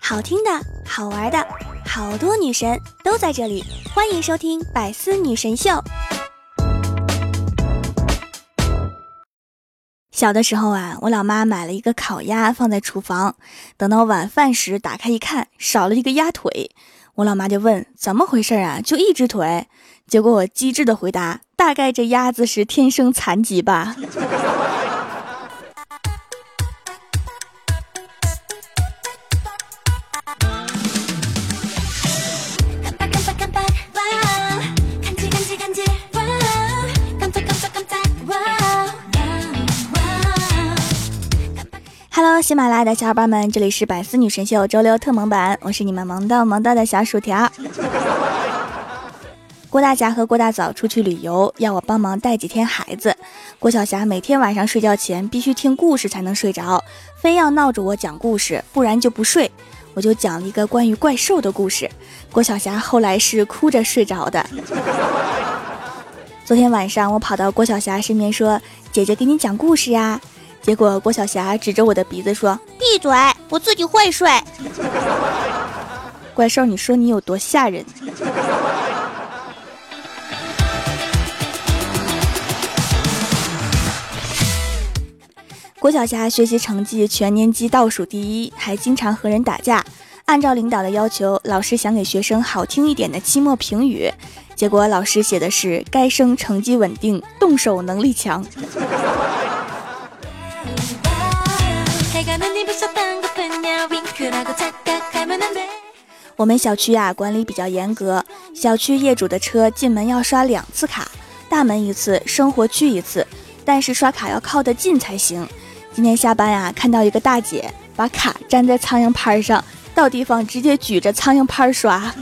好听的，好玩的，好多女神都在这里，欢迎收听《百思女神秀》。小的时候啊，我老妈买了一个烤鸭放在厨房，等到晚饭时打开一看，少了一个鸭腿。我老妈就问怎么回事啊？就一只腿？结果我机智的回答：大概这鸭子是天生残疾吧。喜马拉雅的小伙伴们，这里是百思女神秀周六特萌版，我是你们萌到萌到的小薯条。郭大侠和郭大嫂出去旅游，要我帮忙带几天孩子。郭晓霞每天晚上睡觉前必须听故事才能睡着，非要闹着我讲故事，不然就不睡。我就讲了一个关于怪兽的故事，郭晓霞后来是哭着睡着的。昨天晚上我跑到郭晓霞身边说：“姐姐给你讲故事呀。”结果郭晓霞指着我的鼻子说：“闭嘴，我自己会睡。”怪兽，你说你有多吓人？郭晓霞学习成绩全年级倒数第一，还经常和人打架。按照领导的要求，老师想给学生好听一点的期末评语，结果老师写的是“该生成绩稳定，动手能力强”。我们小区呀管理比较严格，小区业主的车进门要刷两次卡，大门一次，生活区一次，但是刷卡要靠得近才行。今天下班呀，看到一个大姐把卡粘在苍蝇拍上，到地方直接举着苍蝇拍刷。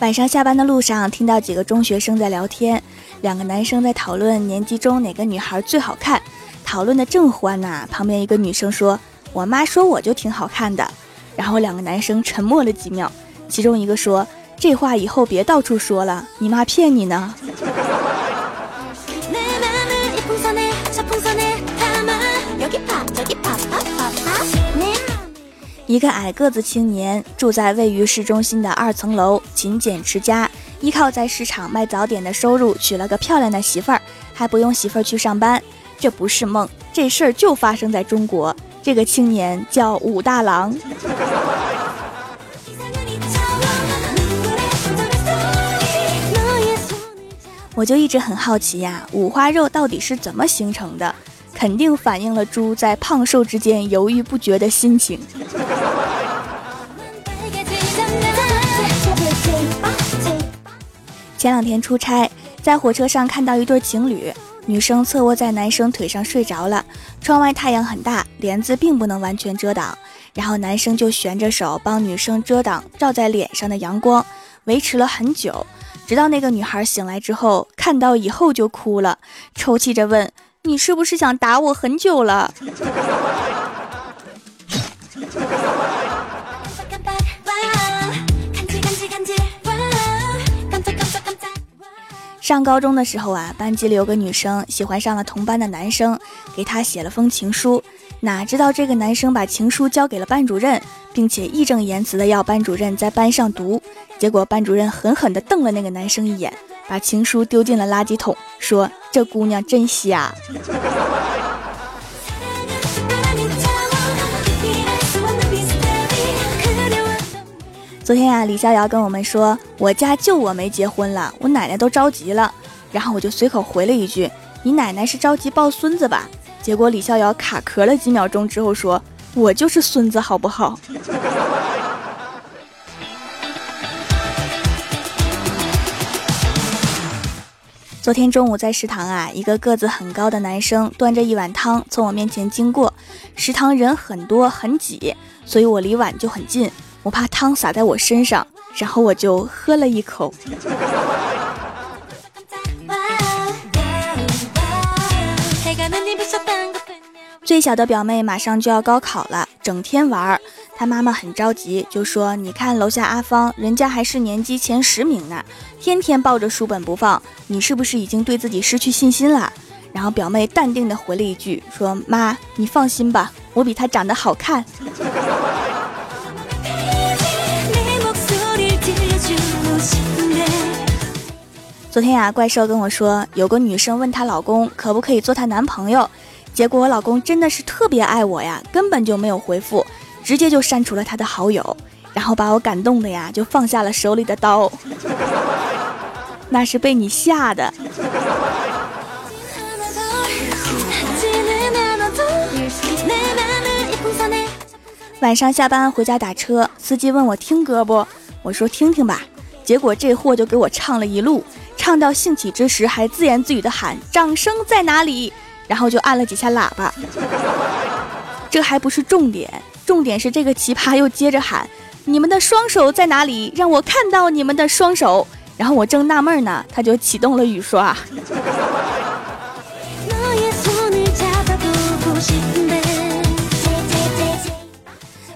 晚上下班的路上，听到几个中学生在聊天，两个男生在讨论年级中哪个女孩最好看，讨论的正欢呐。旁边一个女生说：“我妈说我就挺好看的。”然后两个男生沉默了几秒，其中一个说：“这话以后别到处说了，你妈骗你呢。”一个矮个子青年住在位于市中心的二层楼，勤俭持家，依靠在市场卖早点的收入，娶了个漂亮的媳妇儿，还不用媳妇儿去上班。这不是梦，这事儿就发生在中国。这个青年叫武大郎。我就一直很好奇呀，五花肉到底是怎么形成的？肯定反映了猪在胖瘦之间犹豫不决的心情。前两天出差，在火车上看到一对情侣，女生侧卧在男生腿上睡着了，窗外太阳很大，帘子并不能完全遮挡，然后男生就悬着手帮女生遮挡照在脸上的阳光，维持了很久，直到那个女孩醒来之后，看到以后就哭了，抽泣着问。你是不是想打我很久了？上高中的时候啊，班级里有个女生喜欢上了同班的男生，给他写了封情书。哪知道这个男生把情书交给了班主任，并且义正言辞的要班主任在班上读。结果班主任狠狠地瞪了那个男生一眼。把情书丢进了垃圾桶，说：“这姑娘真瞎。”昨天呀，李逍遥跟我们说：“我家就我没结婚了，我奶奶都着急了。”然后我就随口回了一句：“你奶奶是着急抱孙子吧？”结果李逍遥卡壳了几秒钟之后说：“我就是孙子，好不好？” 昨天中午在食堂啊，一个个子很高的男生端着一碗汤从我面前经过。食堂人很多很挤，所以我离碗就很近，我怕汤洒在我身上，然后我就喝了一口。最小的表妹马上就要高考了，整天玩儿。她妈妈很着急，就说：“你看楼下阿芳，人家还是年级前十名呢，天天抱着书本不放，你是不是已经对自己失去信心了？”然后表妹淡定的回了一句：“说妈，你放心吧，我比她长得好看。”昨天呀，怪兽跟我说，有个女生问她老公可不可以做她男朋友，结果我老公真的是特别爱我呀，根本就没有回复，直接就删除了他的好友，然后把我感动的呀，就放下了手里的刀。那是被你吓的。晚上下班回家打车，司机问我听歌不？我说听听吧。结果这货就给我唱了一路。唱到兴起之时，还自言自语的喊“掌声在哪里”，然后就按了几下喇叭。这还不是重点，重点是这个奇葩又接着喊“你们的双手在哪里？让我看到你们的双手”。然后我正纳闷呢，他就启动了雨刷。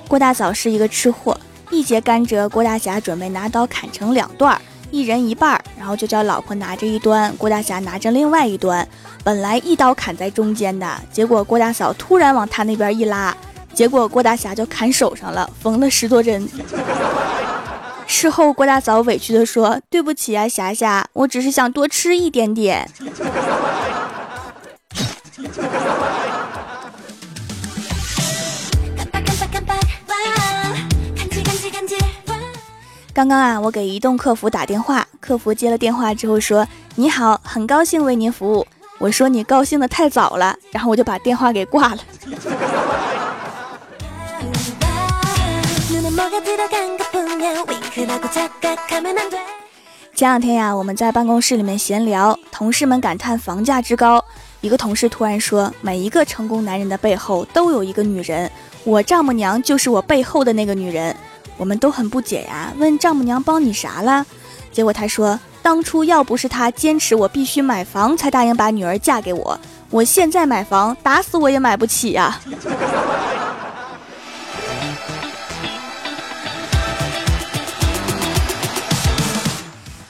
郭大嫂是一个吃货，一节甘蔗，郭大侠准备拿刀砍成两段儿。一人一半儿，然后就叫老婆拿着一端，郭大侠拿着另外一端。本来一刀砍在中间的，结果郭大嫂突然往他那边一拉，结果郭大侠就砍手上了，缝了十多针。事后郭大嫂委屈的说：“对不起啊，霞霞，我只是想多吃一点点。”刚刚啊，我给移动客服打电话，客服接了电话之后说：“你好，很高兴为您服务。”我说：“你高兴的太早了。”然后我就把电话给挂了。前两天呀，我们在办公室里面闲聊，同事们感叹房价之高。一个同事突然说：“每一个成功男人的背后都有一个女人，我丈母娘就是我背后的那个女人。”我们都很不解呀，问丈母娘帮你啥了？结果她说，当初要不是她坚持我必须买房才答应把女儿嫁给我，我现在买房打死我也买不起呀。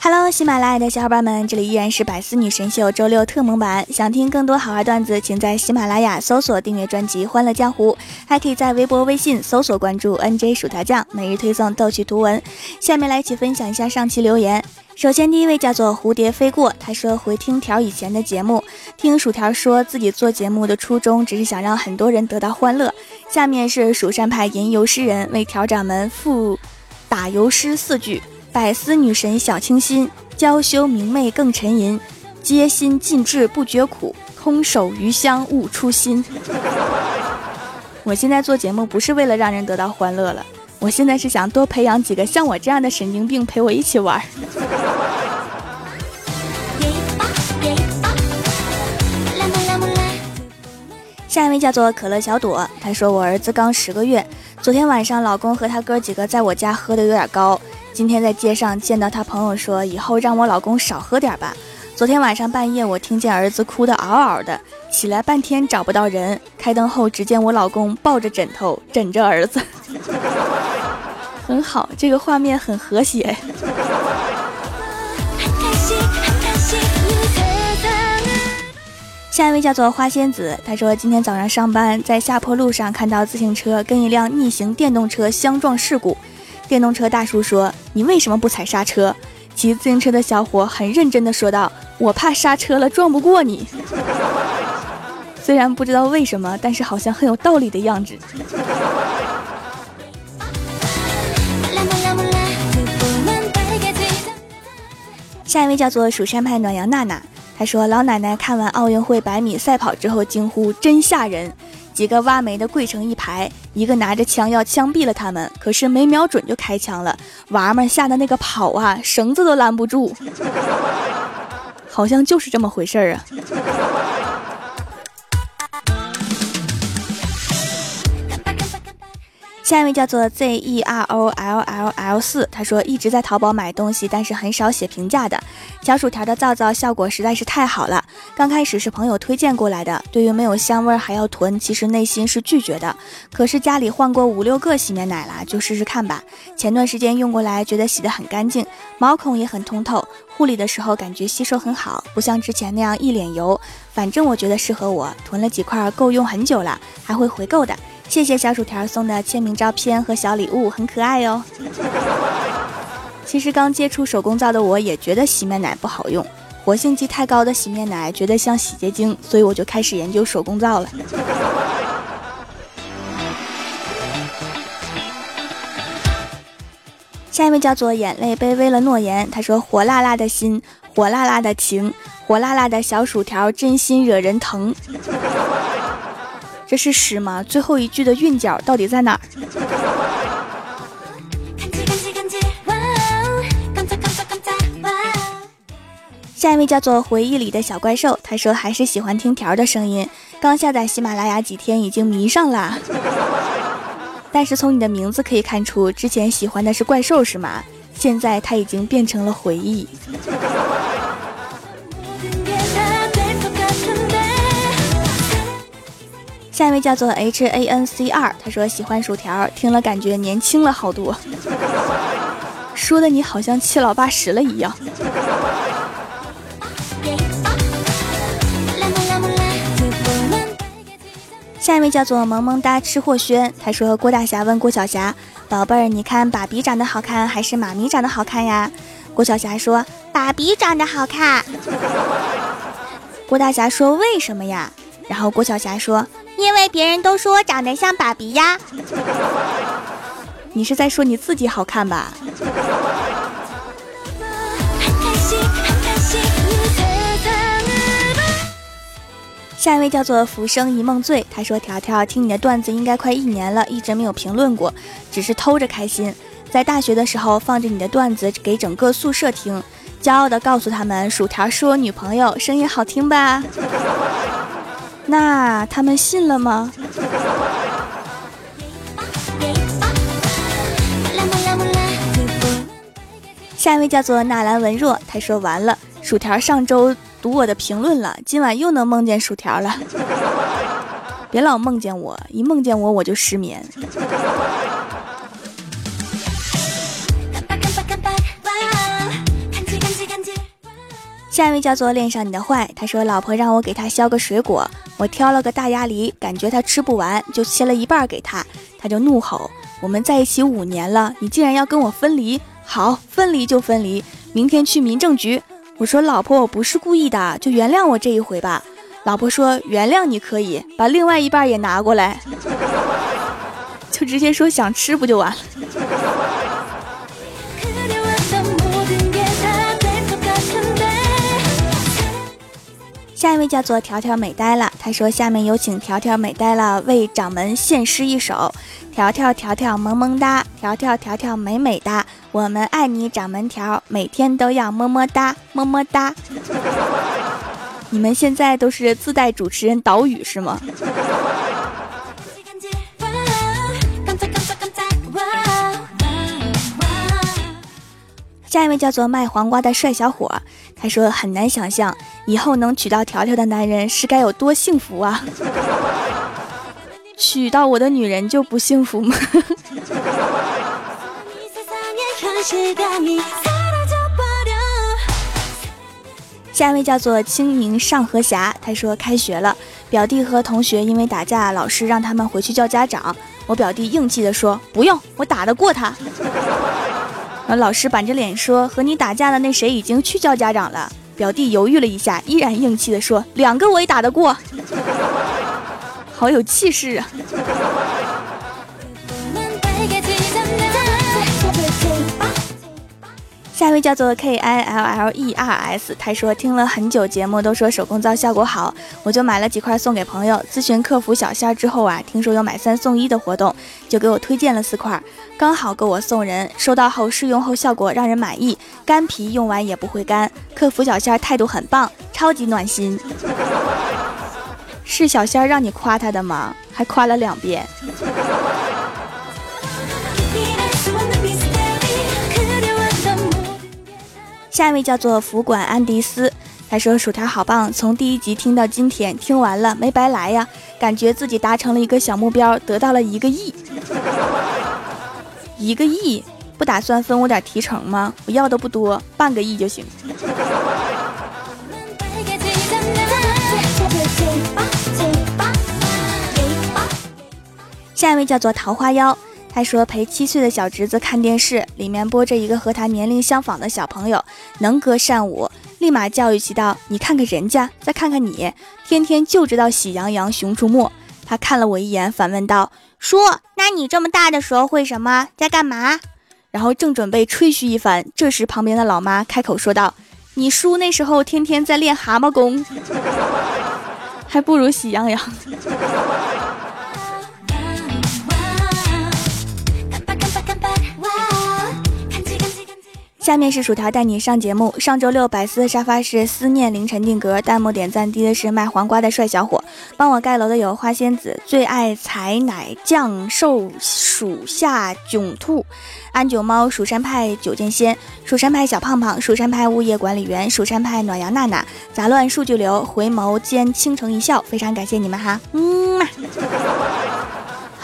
Hello，喜马拉雅的小伙伴们，这里依然是百思女神秀周六特蒙版。想听更多好玩段子，请在喜马拉雅搜索订阅专辑《欢乐江湖》，还可以在微博、微信搜索关注 NJ 薯条酱，每日推送逗趣图文。下面来一起分享一下上期留言。首先，第一位叫做蝴蝶飞过，他说回听条以前的节目，听薯条说自己做节目的初衷只是想让很多人得到欢乐。下面是蜀山派吟游诗人为条掌门赋打油诗四句。百思女神小清新，娇羞明媚更沉吟，皆心尽志不觉苦，空手余香悟初心。我现在做节目不是为了让人得到欢乐了，我现在是想多培养几个像我这样的神经病陪我一起玩。下一位叫做可乐小朵，他说我儿子刚十个月，昨天晚上老公和他哥几个在我家喝的有点高。今天在街上见到他朋友说，以后让我老公少喝点吧。昨天晚上半夜，我听见儿子哭得嗷嗷的，起来半天找不到人，开灯后只见我老公抱着枕头枕着儿子，很好，这个画面很和谐。下一位叫做花仙子，他说今天早上上班在下坡路上看到自行车跟一辆逆行电动车相撞事故。电动车大叔说：“你为什么不踩刹车？”骑自行车的小伙很认真的说道：“我怕刹车了撞不过你。”虽然不知道为什么，但是好像很有道理的样子。下一位叫做蜀山派暖阳娜娜，她说：“老奶奶看完奥运会百米赛跑之后惊呼：真吓人。”几个挖煤的跪成一排，一个拿着枪要枪毙了他们，可是没瞄准就开枪了。娃们吓得那个跑啊，绳子都拦不住，好像就是这么回事儿啊。下一位叫做 Z E R O L L L 四，他说一直在淘宝买东西，但是很少写评价的。小薯条的皂皂效果实在是太好了，刚开始是朋友推荐过来的，对于没有香味还要囤，其实内心是拒绝的。可是家里换过五六个洗面奶了，就试试看吧。前段时间用过来，觉得洗得很干净，毛孔也很通透，护理的时候感觉吸收很好，不像之前那样一脸油。反正我觉得适合我，囤了几块够用很久了，还会回购的。谢谢小薯条送的签名照片和小礼物，很可爱哦。其实刚接触手工皂的我也觉得洗面奶不好用，活性剂太高的洗面奶觉得像洗洁精，所以我就开始研究手工皂了。下一位叫做眼泪卑微了诺言，他说火辣辣的心，火辣辣的情，火辣辣的小薯条，真心惹人疼。这是诗吗？最后一句的韵脚到底在哪儿？下一位叫做回忆里的小怪兽，他说还是喜欢听条的声音。刚下载喜马拉雅几天，已经迷上了。但是从你的名字可以看出，之前喜欢的是怪兽是吗？现在他已经变成了回忆。下一位叫做 H A N C 二，他说喜欢薯条，听了感觉年轻了好多，说的你好像七老八十了一样。下一位叫做萌萌哒吃货轩，他说郭大侠问郭晓霞，宝贝儿，你看爸比长得好看还是妈咪长得好看呀？郭晓霞说爸比长得好看。郭大侠说为什么呀？然后郭晓霞说。因为别人都说我长得像爸比呀，你是在说你自己好看吧？下一位叫做浮生一梦醉，他说：“条条听你的段子应该快一年了，一直没有评论过，只是偷着开心。在大学的时候放着你的段子给整个宿舍听，骄傲的告诉他们薯条是我女朋友，声音好听吧？” 那他们信了吗？下一位叫做纳兰文若，他说完了，薯条上周读我的评论了，今晚又能梦见薯条了。别老梦见我，一梦见我我就失眠。下一位叫做恋上你的坏，他说老婆让我给他削个水果，我挑了个大鸭梨，感觉他吃不完，就切了一半给他，他就怒吼：我们在一起五年了，你竟然要跟我分离？好，分离就分离，明天去民政局。我说老婆，我不是故意的，就原谅我这一回吧。老婆说原谅你可以，把另外一半也拿过来，就直接说想吃不就完了。下一位叫做条条美呆了，他说：“下面有请条条美呆了为掌门献诗一首。条条条条萌萌哒，条条条条美美哒，我们爱你掌门条，每天都要么么哒么么哒。你们现在都是自带主持人导语是吗？”下一位叫做卖黄瓜的帅小伙，他说很难想象以后能娶到条条的男人是该有多幸福啊！娶到我的女人就不幸福吗？下一位叫做清明上河侠，他说开学了，表弟和同学因为打架，老师让他们回去叫家长。我表弟硬气的说不用，我打得过他。老师板着脸说：“和你打架的那谁已经去叫家长了。”表弟犹豫了一下，依然硬气地说：“两个我也打得过，好有气势啊！”下一位叫做 K I L L E R S，他说听了很久节目，都说手工皂效果好，我就买了几块送给朋友。咨询客服小仙之后啊，听说有买三送一的活动，就给我推荐了四块，刚好够我送人。收到后试用后效果让人满意，干皮用完也不会干。客服小仙态度很棒，超级暖心。是小仙让你夸他的吗？还夸了两遍。下一位叫做福管安迪斯，他说薯条好棒，从第一集听到今天，听完了没白来呀，感觉自己达成了一个小目标，得到了一个亿，一个亿，不打算分我点提成吗？我要的不多，半个亿就行。下一位叫做桃花妖，他说陪七岁的小侄子看电视，里面播着一个和他年龄相仿的小朋友，能歌善舞，立马教育其道：“你看看人家，再看看你，天天就知道喜羊羊、熊出没。”他看了我一眼，反问道：“叔，那你这么大的时候会什么？在干嘛？”然后正准备吹嘘一番，这时旁边的老妈开口说道：“你叔那时候天天在练蛤蟆功，还不如喜羊羊。”下面是薯条带你上节目。上周六百思的沙发是思念凌晨定格，弹幕点赞低的是卖黄瓜的帅小伙。帮我盖楼的有花仙子，最爱采奶酱瘦属下囧兔，安九猫，蜀山派九剑仙，蜀山派小胖胖，蜀山派物业管理员，蜀山派暖阳娜娜，杂乱数据流，回眸间倾城一笑。非常感谢你们哈，嗯嘛。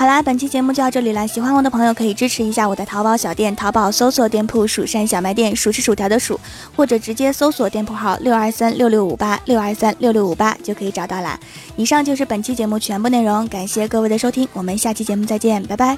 好啦，本期节目就到这里了。喜欢我的朋友可以支持一下我的淘宝小店，淘宝搜索店铺“蜀山小卖店”，数吃薯条的数，或者直接搜索店铺号六二三六六五八六二三六六五八就可以找到啦。以上就是本期节目全部内容，感谢各位的收听，我们下期节目再见，拜拜。